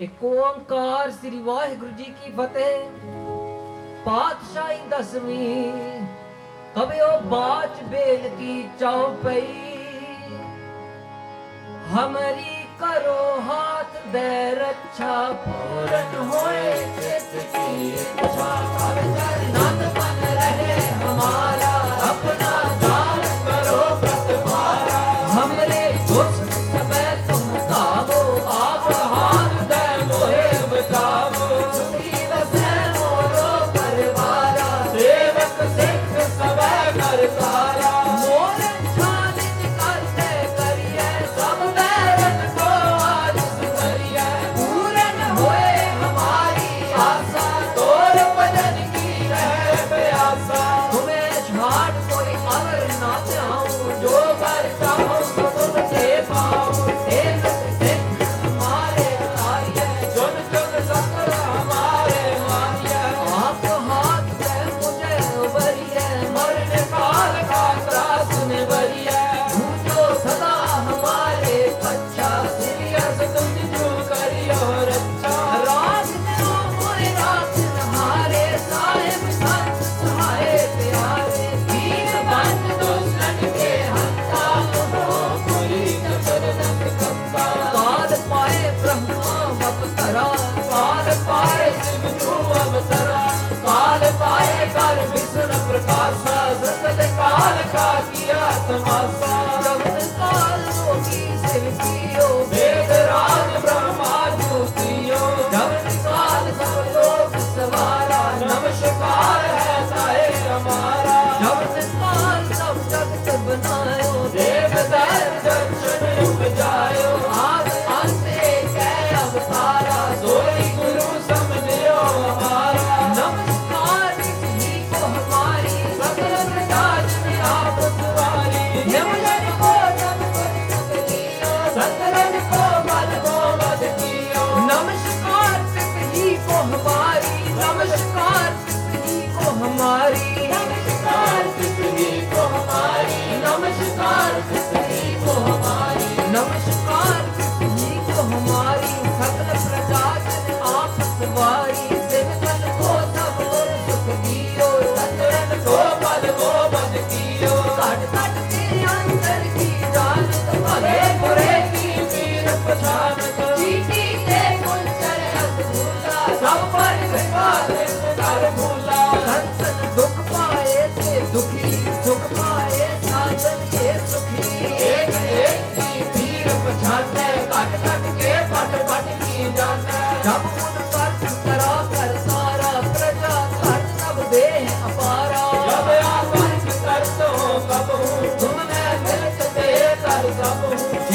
ओंकार श्री वाहेगुरु जी की फतेह। पातशाही दसवीं, कभी ओ बाच बेल की चौपाई। हमारी करो हाथ दे रक्षा अच्छा, पूरन होए चित की इच्छा कर नाथ Bastım az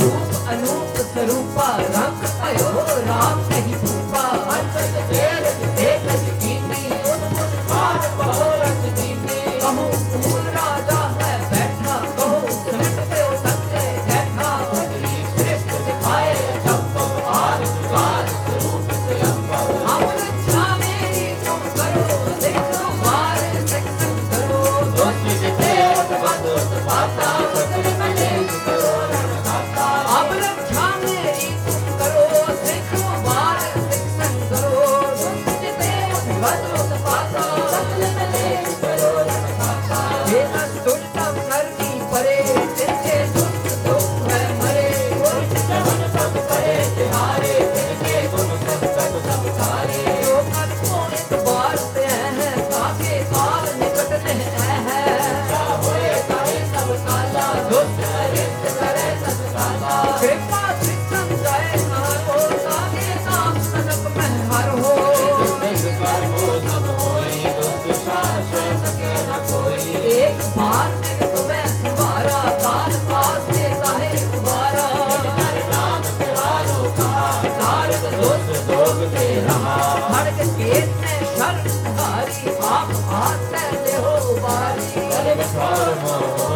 रूप अनूप स्वरूपा Bye.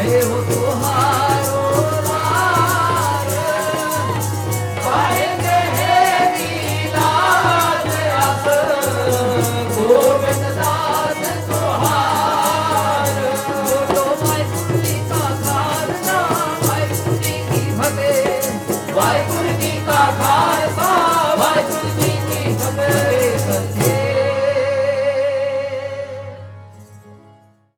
陪我多好。